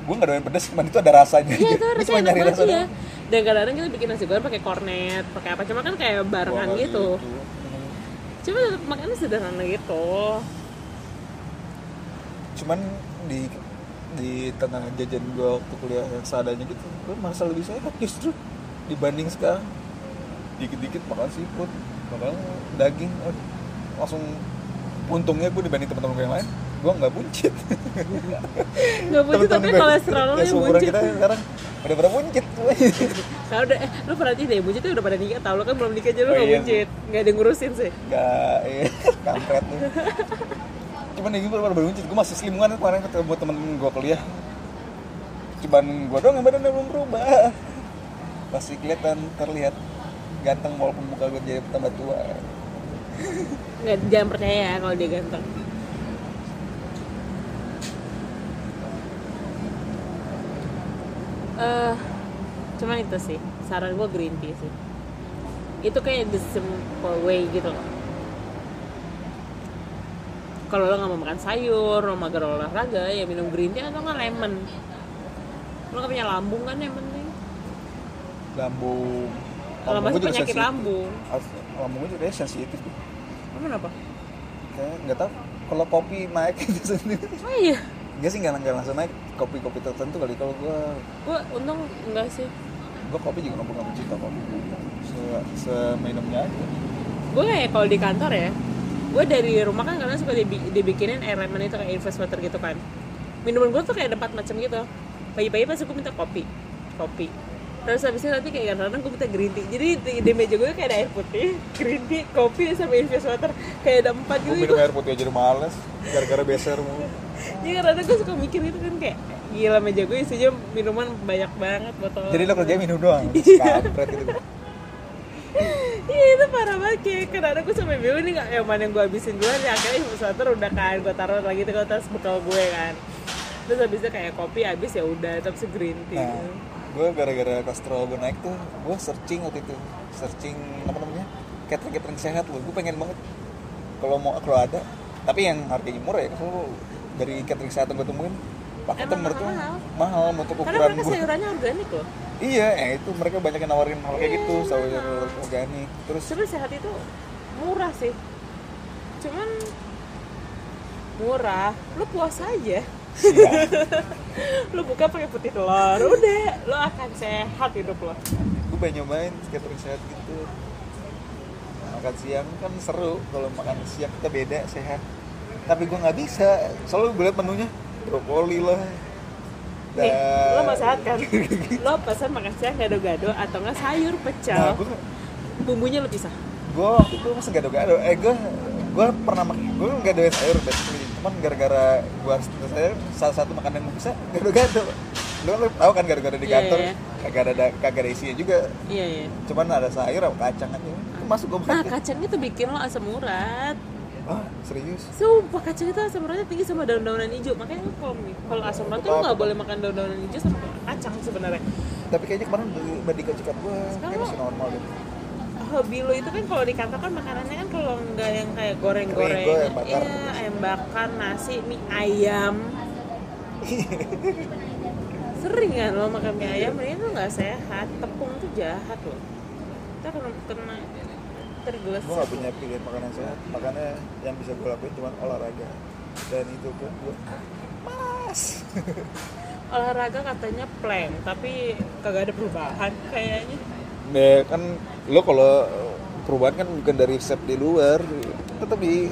[SPEAKER 1] gue nggak doyan pedas cuman itu ada rasanya
[SPEAKER 2] Iya
[SPEAKER 1] aja.
[SPEAKER 2] itu rasanya
[SPEAKER 1] cuma nyari
[SPEAKER 2] banget
[SPEAKER 1] rasa
[SPEAKER 2] ya.
[SPEAKER 1] doang.
[SPEAKER 2] Dan kadang-kadang kita bikin nasi goreng pakai kornet, pakai apa? Cuma kan kayak barengan
[SPEAKER 1] Wah,
[SPEAKER 2] gitu.
[SPEAKER 1] Hmm.
[SPEAKER 2] Cuma tetap makannya sederhana gitu.
[SPEAKER 1] cuman di di tengah jajan gue waktu kuliah yang seadanya gitu gue merasa lebih sehat justru dibanding sekarang dikit-dikit makan seafood makan daging langsung untungnya gue dibanding teman-teman gue yang lain gue nggak buncit
[SPEAKER 2] Gak buncit tapi kolesterol lu
[SPEAKER 1] ya,
[SPEAKER 2] yang buncit.
[SPEAKER 1] kita sekarang udah pada buncit (laughs)
[SPEAKER 2] Kalau udah, eh, lu perhatiin deh, buncit tuh udah pada nikah tau lu kan belum nikah aja lu
[SPEAKER 1] Oh,
[SPEAKER 2] gak
[SPEAKER 1] iya
[SPEAKER 2] buncit. Gak ada ngurusin sih.
[SPEAKER 1] nggak eh, (laughs) kampret lu cuman ya gue baru baru buncit gue masih selimungan kemarin ketemu temen gue kuliah cuman gue doang yang badannya belum berubah masih kelihatan terlihat ganteng walaupun muka gue jadi tambah tua
[SPEAKER 2] Nggak, jangan percaya ya kalau dia ganteng. Eh, cuman itu sih saran gue green tea sih. Itu kayak the simple way gitu loh. Kalau lo nggak mau makan sayur, lo mager olahraga, ya minum green tea atau nggak lemon. Lo nggak punya lambung kan yang penting.
[SPEAKER 1] lambung
[SPEAKER 2] Kalau masih penyakit
[SPEAKER 1] sensitif.
[SPEAKER 2] lambung,
[SPEAKER 1] lambung juga sensitif deh.
[SPEAKER 2] emang apa?
[SPEAKER 1] kayak nggak tahu kalau kopi naik (laughs) itu sendiri
[SPEAKER 2] Oh iya,
[SPEAKER 1] Enggak sih nggak nggak langsung naik kopi-kopi tertentu kali. Kalau gue
[SPEAKER 2] gue untung enggak sih.
[SPEAKER 1] gue kopi juga nggak nggak cinta kopi. Se seminumnya aja.
[SPEAKER 2] Gue kayak kalau di kantor ya gue dari rumah kan karena suka dibi- dibikinin air lemon itu kayak infus water gitu kan. Minuman gue tuh kayak ada empat macam gitu. Pagi-pagi pasti gue minta kopi kopi terus habis itu nanti kayak kadang-kadang gue minta green tea. Jadi di, di meja gue kayak ada air putih green tea kopi sama infus water. Kayak ada empat
[SPEAKER 1] gue
[SPEAKER 2] gitu
[SPEAKER 1] minum air putih aja udah males. Gara-gara beser mulu.
[SPEAKER 2] Jadi kadang gue suka mikir itu kan kayak gila meja gue isinya minuman banyak banget botol.
[SPEAKER 1] Jadi lo kerja minum doang (laughs)
[SPEAKER 2] Iya.
[SPEAKER 1] kampret gitu.
[SPEAKER 2] Iya itu parah banget kayak kadang gue sampai bingung nih nggak yang mana yang gue habisin dulu nih akhirnya infus water udah kan gue taruh lagi tuh ke atas bekal gue kan. Terus habis itu kayak kopi habis ya udah tapi green tea
[SPEAKER 1] nah gue gara-gara kolesterol gue naik tuh gue searching waktu itu. Searching apa namanya catering catering sehat loh. Gue pengen banget. Kalau mau kalau ada. Tapi yang harganya murah ya kalau dari catering sehat yang gue temuin
[SPEAKER 2] Emang
[SPEAKER 1] menurut gue
[SPEAKER 2] mahal.
[SPEAKER 1] mahal untuk
[SPEAKER 2] karena
[SPEAKER 1] ukuran
[SPEAKER 2] mereka
[SPEAKER 1] gue
[SPEAKER 2] sayurannya organik loh.
[SPEAKER 1] Iya ya itu mereka banyak yang nawarin hal kayak gitu
[SPEAKER 2] Iya,
[SPEAKER 1] sayur organik. Terus
[SPEAKER 2] sebenarnya sehat itu murah sih. Cuman murah. Lu puas aja (laughs) lu buka pakai putih telur udah lu akan sehat hidup lo
[SPEAKER 1] gue pengen nyobain catering sehat gitu. Makan siang kan seru kalau makan siang kita beda sehat. Tapi gue nggak bisa selalu gue liat menunya brokoli lah.
[SPEAKER 2] Nih
[SPEAKER 1] dan-
[SPEAKER 2] lo mau sehat kan? (laughs) Lo pesan makan siang gado-gado atau nggak sayur
[SPEAKER 1] nah
[SPEAKER 2] pecel
[SPEAKER 1] gue
[SPEAKER 2] bumbunya lo pisah
[SPEAKER 1] gue waktu itu masih gado-gado. Eh gue gue pernah makan gue nggak doyan sayur basically cuman gara-gara gue harus saya salah satu makanan yang bisa gado-gado lo lo tau kan gado-gado di
[SPEAKER 2] Iya,
[SPEAKER 1] kantor
[SPEAKER 2] iya.
[SPEAKER 1] kagak ada kagak ada isinya juga.
[SPEAKER 2] Iya iya.
[SPEAKER 1] Cuman ada sayur sama kacang aja. Itu masuk gue
[SPEAKER 2] nah
[SPEAKER 1] makan
[SPEAKER 2] kacang itu bikin lo asam urat.
[SPEAKER 1] Ah serius?
[SPEAKER 2] Sumpah kacang itu asam uratnya tinggi sama daun-daunan hijau. Makanya kalau kalau asam urat tuh lo nggak boleh makan daun-daunan hijau sama kacang sebenarnya.
[SPEAKER 1] Tapi kayaknya kemarin di- bandingkan sikap gue kayak masih normal deh
[SPEAKER 2] hobi lo itu kan kalau di kantor kan makanannya kan kalau nggak yang kayak goreng-goreng.
[SPEAKER 1] Goreng,
[SPEAKER 2] iya ayam bakar nasi mie ayam. (laughs) Sering kan lo makan mie ayam ini tuh nggak sehat tepung tuh jahat loh. Kita kena kena tergeles
[SPEAKER 1] gue gak punya pilihan makanan sehat makanya yang bisa gue lakuin cuma olahraga. Dan itu pun gue malas. (laughs)
[SPEAKER 2] Olahraga katanya plank tapi kagak ada perubahan kayaknya
[SPEAKER 1] ya kan lo kalau perubahan kan bukan dari resep di luar tetap di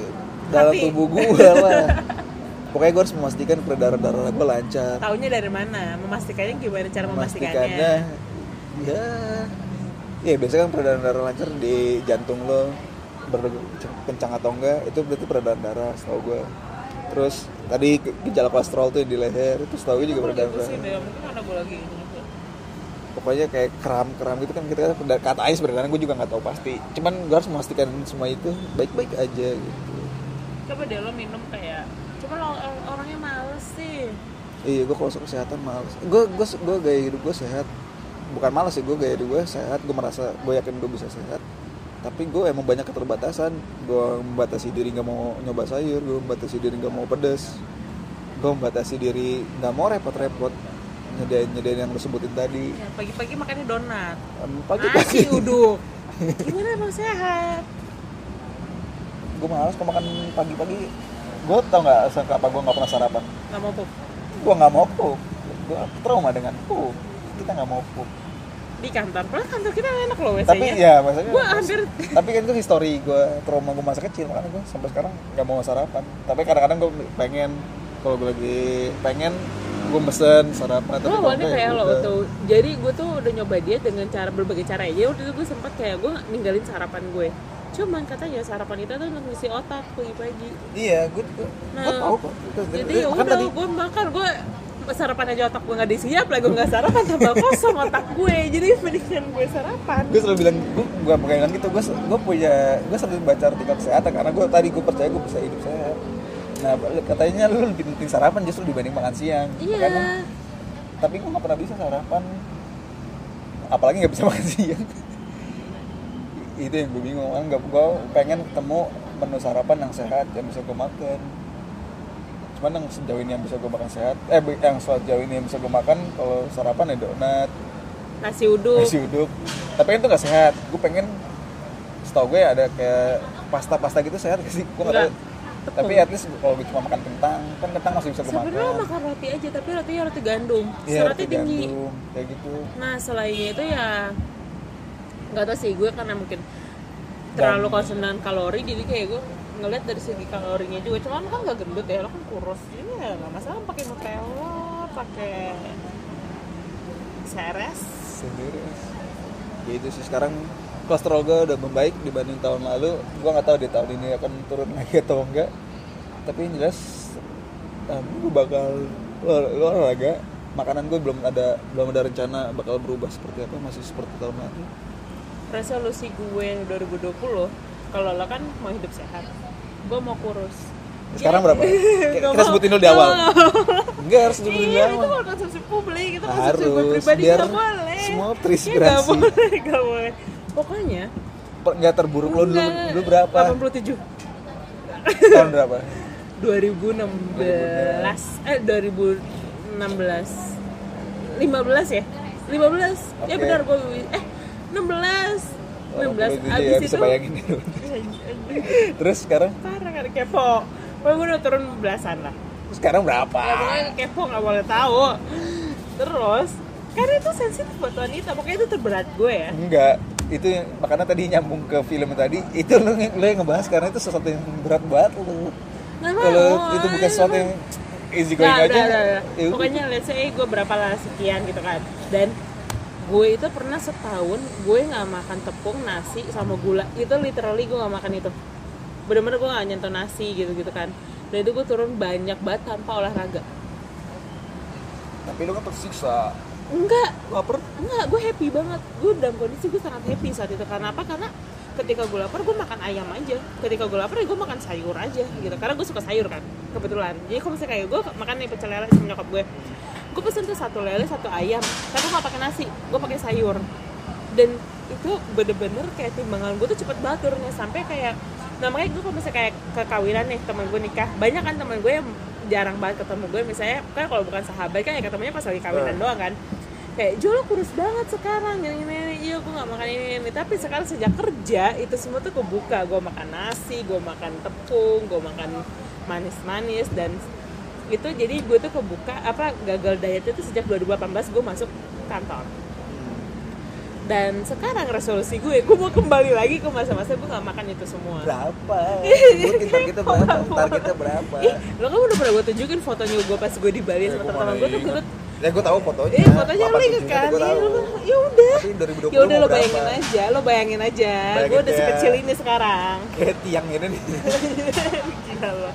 [SPEAKER 1] dalam
[SPEAKER 2] Hati.
[SPEAKER 1] tubuh gue lah. Pokoknya gue harus memastikan peredaran darah gue lancar.
[SPEAKER 2] Taunya dari mana? Memastikannya gimana cara
[SPEAKER 1] memastikannya?
[SPEAKER 2] Memastikannya
[SPEAKER 1] ya. Ya biasanya kan peredaran darah lancar di jantung lo berkencang atau enggak itu berarti peredaran darah setahu gue terus tadi gejala kolesterol tuh yang di leher itu setahu gue juga peredaran darah
[SPEAKER 2] deh, mungkin karena gue lagi ini juga.
[SPEAKER 1] Pokoknya kayak kram kram gitu kan kita kan katanya sebenarnya gue juga nggak tahu pasti. Cuman gue harus memastikan semua itu baik baik aja gitu.
[SPEAKER 2] Coba deh lo minum kayak coba lo or- orangnya males sih.
[SPEAKER 1] Iya gue kalau soal kesehatan males. Gue gue gue gaya hidup gue sehat. Bukan males sih gue gaya hidup gue sehat. Gue merasa gue yakin gue bisa sehat. Tapi gue emang banyak keterbatasan. Gue membatasi diri nggak mau nyoba sayur gue membatasi diri nggak mau pedas gue membatasi diri nggak mau repot-repot nyediain nyediain yang lo sebutin tadi.
[SPEAKER 2] Ya, pagi-pagi makannya donat. Nasi
[SPEAKER 1] pagi-pagi.
[SPEAKER 2] Uduk. (laughs) Gimana emang sehat?
[SPEAKER 1] Gue malas kalau makan pagi-pagi. Gue tau nggak sangka apa gue nggak pernah sarapan.
[SPEAKER 2] Nggak mau pup?
[SPEAKER 1] Gue nggak mau pup. Gue trauma dengan pup. Kita nggak mau pup.
[SPEAKER 2] Di kantor. Padahal kantor kita enak loh WC
[SPEAKER 1] tapi ya maksudnya
[SPEAKER 2] gue hampir
[SPEAKER 1] tapi kan itu histori gue trauma gue masa kecil makanya gue sampai sekarang nggak mau sarapan. Tapi kadang-kadang gue pengen kalau gue lagi pengen gue mesen sarapan tapi
[SPEAKER 2] gue awalnya
[SPEAKER 1] ya
[SPEAKER 2] kayak lo tuh jadi gue tuh udah nyoba diet dengan cara berbagai cara ya. Waktu itu gue sempat kayak gue ninggalin sarapan gue. Cuman katanya sarapan itu tuh untuk ngisi otak pagi-pagi
[SPEAKER 1] iya gue gue
[SPEAKER 2] Nah,
[SPEAKER 1] tahu kok.
[SPEAKER 2] Jadi ya udah gue makan. Gue sarapan aja otak gue nggak disiap lah gue nggak sarapan tambah kosong otak gue. Jadi mendingan gue sarapan.
[SPEAKER 1] Gue selalu bilang gue gue pegangan gitu. Gue gue punya gue selalu baca artikel kesehatan karena gue tadi gue percaya gue bisa hidup sehat nah katanya lu lebih penting sarapan justru dibanding makan siang.
[SPEAKER 2] Iya.
[SPEAKER 1] Makanya- tapi gue nggak pernah bisa sarapan. Apalagi nggak bisa (laughs) makan siang. Itu yang gue bingung. Kan nggak gue pengen ketemu menu sarapan yang sehat yang bisa gue makan. Cuman yang sejauh ini yang bisa gue makan sehat eh yang sejauh ini yang bisa gue makan kalau sarapan ya donat.
[SPEAKER 2] Nasi uduk.
[SPEAKER 1] Nasi uduk. Tapi kan itu nggak sehat. Gue pengen setahu gue ada kayak pasta-pasta gitu sehat gak sih? Gue nggak. tahu. Tapi at least kalau gue cuma makan kentang kan kentang masih bisa gue makan
[SPEAKER 2] sebenarnya makan. roti aja tapi rotinya roti gandum.
[SPEAKER 1] Iya,
[SPEAKER 2] seratnya
[SPEAKER 1] roti
[SPEAKER 2] tinggi.
[SPEAKER 1] gandum, kayak gitu.
[SPEAKER 2] Nah selainnya itu ya nggak tahu sih gue karena mungkin terlalu concern dengan kalori jadi kayak gue ngeliat dari segi kalorinya juga. Cuman kan gak gendut ya lo kan kurus jadi ya nggak masalah pakai nutella pakai seres
[SPEAKER 1] sendiri. Ya itu sih sekarang kolesterol gue udah membaik dibanding tahun lalu gue nggak tahu di tahun ini akan turun lagi atau enggak tapi yang jelas um, gue bakal olah- olahraga makanan gue belum ada belum ada rencana bakal berubah seperti apa masih seperti tahun lalu
[SPEAKER 2] resolusi gue 2020 kalau lo kan mau hidup sehat gue mau kurus
[SPEAKER 1] sekarang berapa (laughs) kita
[SPEAKER 2] mau.
[SPEAKER 1] sebutin dulu di awal enggak harus sebutin di
[SPEAKER 2] Iya, itu
[SPEAKER 1] awal
[SPEAKER 2] bukan konsumsi publik, itu konsumsi gue
[SPEAKER 1] Harus,
[SPEAKER 2] pribadi
[SPEAKER 1] biar
[SPEAKER 2] nggak boleh.
[SPEAKER 1] semua terinspirasi.
[SPEAKER 2] boleh, nggak boleh. Pokoknya.
[SPEAKER 1] Nggak terburuk. Lo dulu dulu berapa?
[SPEAKER 2] 87
[SPEAKER 1] tahun berapa? (laughs)
[SPEAKER 2] 2016 eh 2016 15 ya? 15 ya
[SPEAKER 1] Oke.
[SPEAKER 2] benar gue eh 16
[SPEAKER 1] Oh,
[SPEAKER 2] 16
[SPEAKER 1] itu
[SPEAKER 2] abis
[SPEAKER 1] ya,
[SPEAKER 2] itu
[SPEAKER 1] bayangin terus sekarang?
[SPEAKER 2] Parah kan kepo. Pokoknya gue udah turun belasan lah.
[SPEAKER 1] Sekarang berapa?
[SPEAKER 2] Ya pokoknya kepo nggak boleh tahu. Terus karena itu sensitif buat wanita pokoknya itu terberat gue ya.
[SPEAKER 1] Enggak, itu makanya tadi nyambung ke film tadi itu lo, lo yang ngebahas karena itu sesuatu yang berat banget lo. Kalau itu bukan sesuatu yang easy going aja.
[SPEAKER 2] udah, udah, udah.
[SPEAKER 1] ya.
[SPEAKER 2] Pokoknya let's say gue berapa lah sekian gitu kan Dan gue itu pernah setahun gue nggak makan tepung, nasi, sama gula Itu literally gue nggak makan itu Bener-bener gue nggak nyentuh nasi gitu-gitu kan Dan itu gue turun banyak banget tanpa olahraga
[SPEAKER 1] Tapi lo kan tersiksa.
[SPEAKER 2] Enggak,
[SPEAKER 1] Laper.
[SPEAKER 2] enggak, gue happy banget. Gue dalam kondisi gue sangat happy saat itu. Karena apa? Karena ketika gue lapar gue makan ayam aja. Ketika gue lapar ya gue makan sayur aja gitu. Karena gue suka sayur kan, kebetulan. Jadi kalau misalnya kayak gue makan nih pecel lele sama nyokap gue Gue pesen tuh satu lele, satu ayam. Tapi gue gak pakai nasi, gue pakai sayur. Dan itu bener-bener kayak timbangan gue tuh cepet banget turunnya Sampai kayak Nah makanya gue kalau misalnya kayak ke kawinan nih temen gue nikah. Banyak kan temen gue yang jarang banget ketemu gue. Misalnya kan kalau bukan sahabat kan ya ketemunya pas lagi kawinan
[SPEAKER 1] Hmm.
[SPEAKER 2] doang kan. Kayak Jo lo kurus banget sekarang. Ini ini, ini. iya gue nggak makan ini, ini. Tapi sekarang sejak kerja itu semua tuh kebuka. Gue makan nasi gue makan tepung gue makan manis-manis dan itu jadi gue tuh kebuka apa gagal diet itu sejak 2018 gue masuk kantor dan sekarang resolusi gue gue mau kembali lagi ke masa-masa gue nggak makan itu semua
[SPEAKER 1] Berapa? (laughs) Sebutin targetnya berapa? Targetnya berapa?
[SPEAKER 2] Ih, lo kan udah pernah gue tunjukin fotonya gue pas gue di Bali sama teman-teman gue tuh gendut
[SPEAKER 1] Ya gue tahu fotonya.
[SPEAKER 2] Eh, fotonya lu inget kan?
[SPEAKER 1] Gue
[SPEAKER 2] Iya, Ya udah.
[SPEAKER 1] Tapi 2020
[SPEAKER 2] Ya udah lo bayangin
[SPEAKER 1] berapa?
[SPEAKER 2] aja, lo bayangin aja.
[SPEAKER 1] Bayangin
[SPEAKER 2] Gue udah sekecil ini sekarang. (laughs)
[SPEAKER 1] Kayak tiang ini nih.
[SPEAKER 2] Gila lo.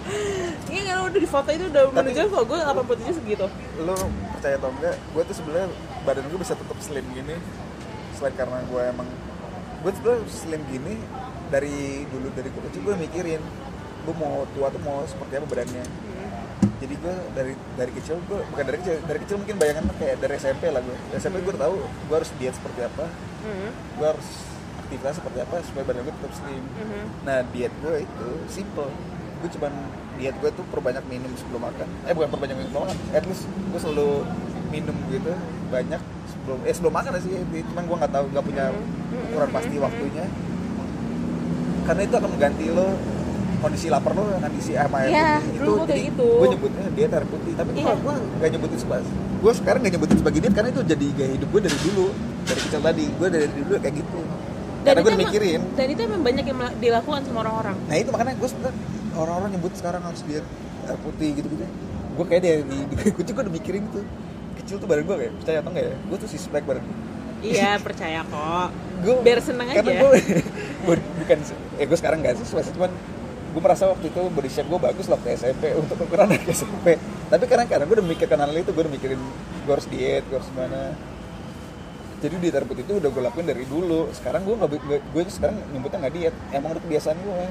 [SPEAKER 2] Iya kan udah di foto itu udah menunjukkan kok gue 87 segitu.
[SPEAKER 1] Lo percaya atau enggak? Gue tuh sebenarnya badan gue bisa tetap slim gini selain karena gue emang gue tuh slim gini dari dulu dari gue kecil gue mikirin gue mau tua tuh mau seperti apa badannya. Jadi gue dari dari kecil gue bukan dari kecil dari kecil mungkin bayangan kayak dari SMP lah gue dari SMP gue tahu gue harus diet seperti apa
[SPEAKER 2] Mhm.
[SPEAKER 1] gue harus aktivitas seperti apa supaya badan gue tetap slim.
[SPEAKER 2] Mhm.
[SPEAKER 1] nah diet gue itu simple. Gue cuman diet gue tuh perbanyak minum sebelum makan. Eh bukan perbanyak minum sebelum makan. At least gue selalu minum gitu banyak sebelum eh sebelum makan sih cuman gue nggak tahu nggak punya ukuran pasti
[SPEAKER 2] Mhm.
[SPEAKER 1] waktunya. Karena itu akan mengganti lo kondisi lapar lo diisi sama air putih.
[SPEAKER 2] Dulu gua kayak gitu.
[SPEAKER 1] gue nyebutnya diet air putih tapi
[SPEAKER 2] Iya.
[SPEAKER 1] gue gak nyebutin sebagai gue sekarang gak nyebutin sebagai diet karena itu jadi gaya hidup gue dari dulu dari kecil tadi. Gue dari dulu kayak gitu. Karena gue mikirin.
[SPEAKER 2] dan itu emang banyak yang dilakukan sama orang-orang.
[SPEAKER 1] Nah itu makanya gue sebenarnya orang-orang nyebut sekarang harus diet air putih gitu gitu gue kayak dari di, di (laughs) gue udah mikirin tuh kecil tuh badan gue kayak percaya atau enggak ya? Gue tuh suspek badan gue
[SPEAKER 2] iya (laughs) percaya kok.
[SPEAKER 1] Gue
[SPEAKER 2] biar seneng aja.
[SPEAKER 1] karena gue bu- bukan eh gue sekarang nggak sih sesuai cuman gue merasa waktu itu body shape gue bagus lah waktu SMP untuk ukuran dari SMP tapi karena karena gue udah mikirkan hal itu gue udah mikirin gue harus diet gue harus gimana. Jadi diet putih itu udah gue lakuin dari dulu. Sekarang gue nggak gue, gue tuh sekarang nyebutnya nggak diet emang udah kebiasaan gue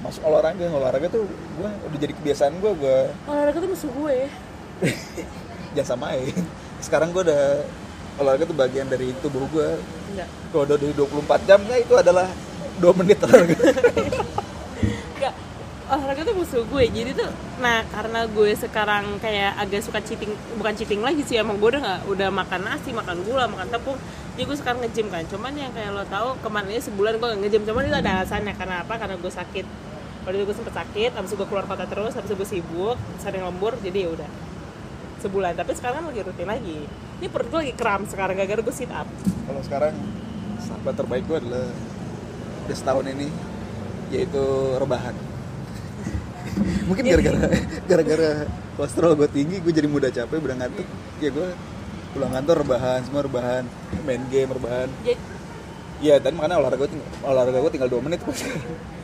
[SPEAKER 1] termasuk olahraga olahraga tuh gue udah jadi kebiasaan gue gue
[SPEAKER 2] olahraga tuh musuh gue (laughs)
[SPEAKER 1] jangan samain sekarang gue udah olahraga tuh bagian dari tubuh gue
[SPEAKER 2] enggak
[SPEAKER 1] kalau udah dari 24 jam ya itu adalah 2 menit olahraga.
[SPEAKER 2] Enggak olahraga tuh musuh gue. Jadi tuh nah karena gue sekarang kayak agak suka cheating bukan cheating lagi sih emang gue udah nggak udah makan nasi makan gula makan tepung. Jadi gue sekarang nge-gym kan. Cuman yang kayak lo tahu kemarin ini sebulan gue nge-gym. Cuman itu ada alasannya. Karena apa? Karena gue sakit. Waktu itu gue sempet sakit habis gue keluar kota terus habis itu gue sibuk sering lembur jadi ya udah sebulan. Tapi sekarang lagi rutin lagi. Ini perut gue lagi kram sekarang gara-gara gue sit up.
[SPEAKER 1] Kalau sekarang sahabat terbaik gue adalah udah setahun ini yaitu rebahan. (laughs) Mungkin gara-gara gara-gara kolesterol gue tinggi gue jadi mudah capek udah ngantuk. Ya gue pulang kantor rebahan semua rebahan. Main game rebahan. Ya. Dan makanya olahraga gue tinggal, olahraga gue tinggal 2 menit. kok (laughs)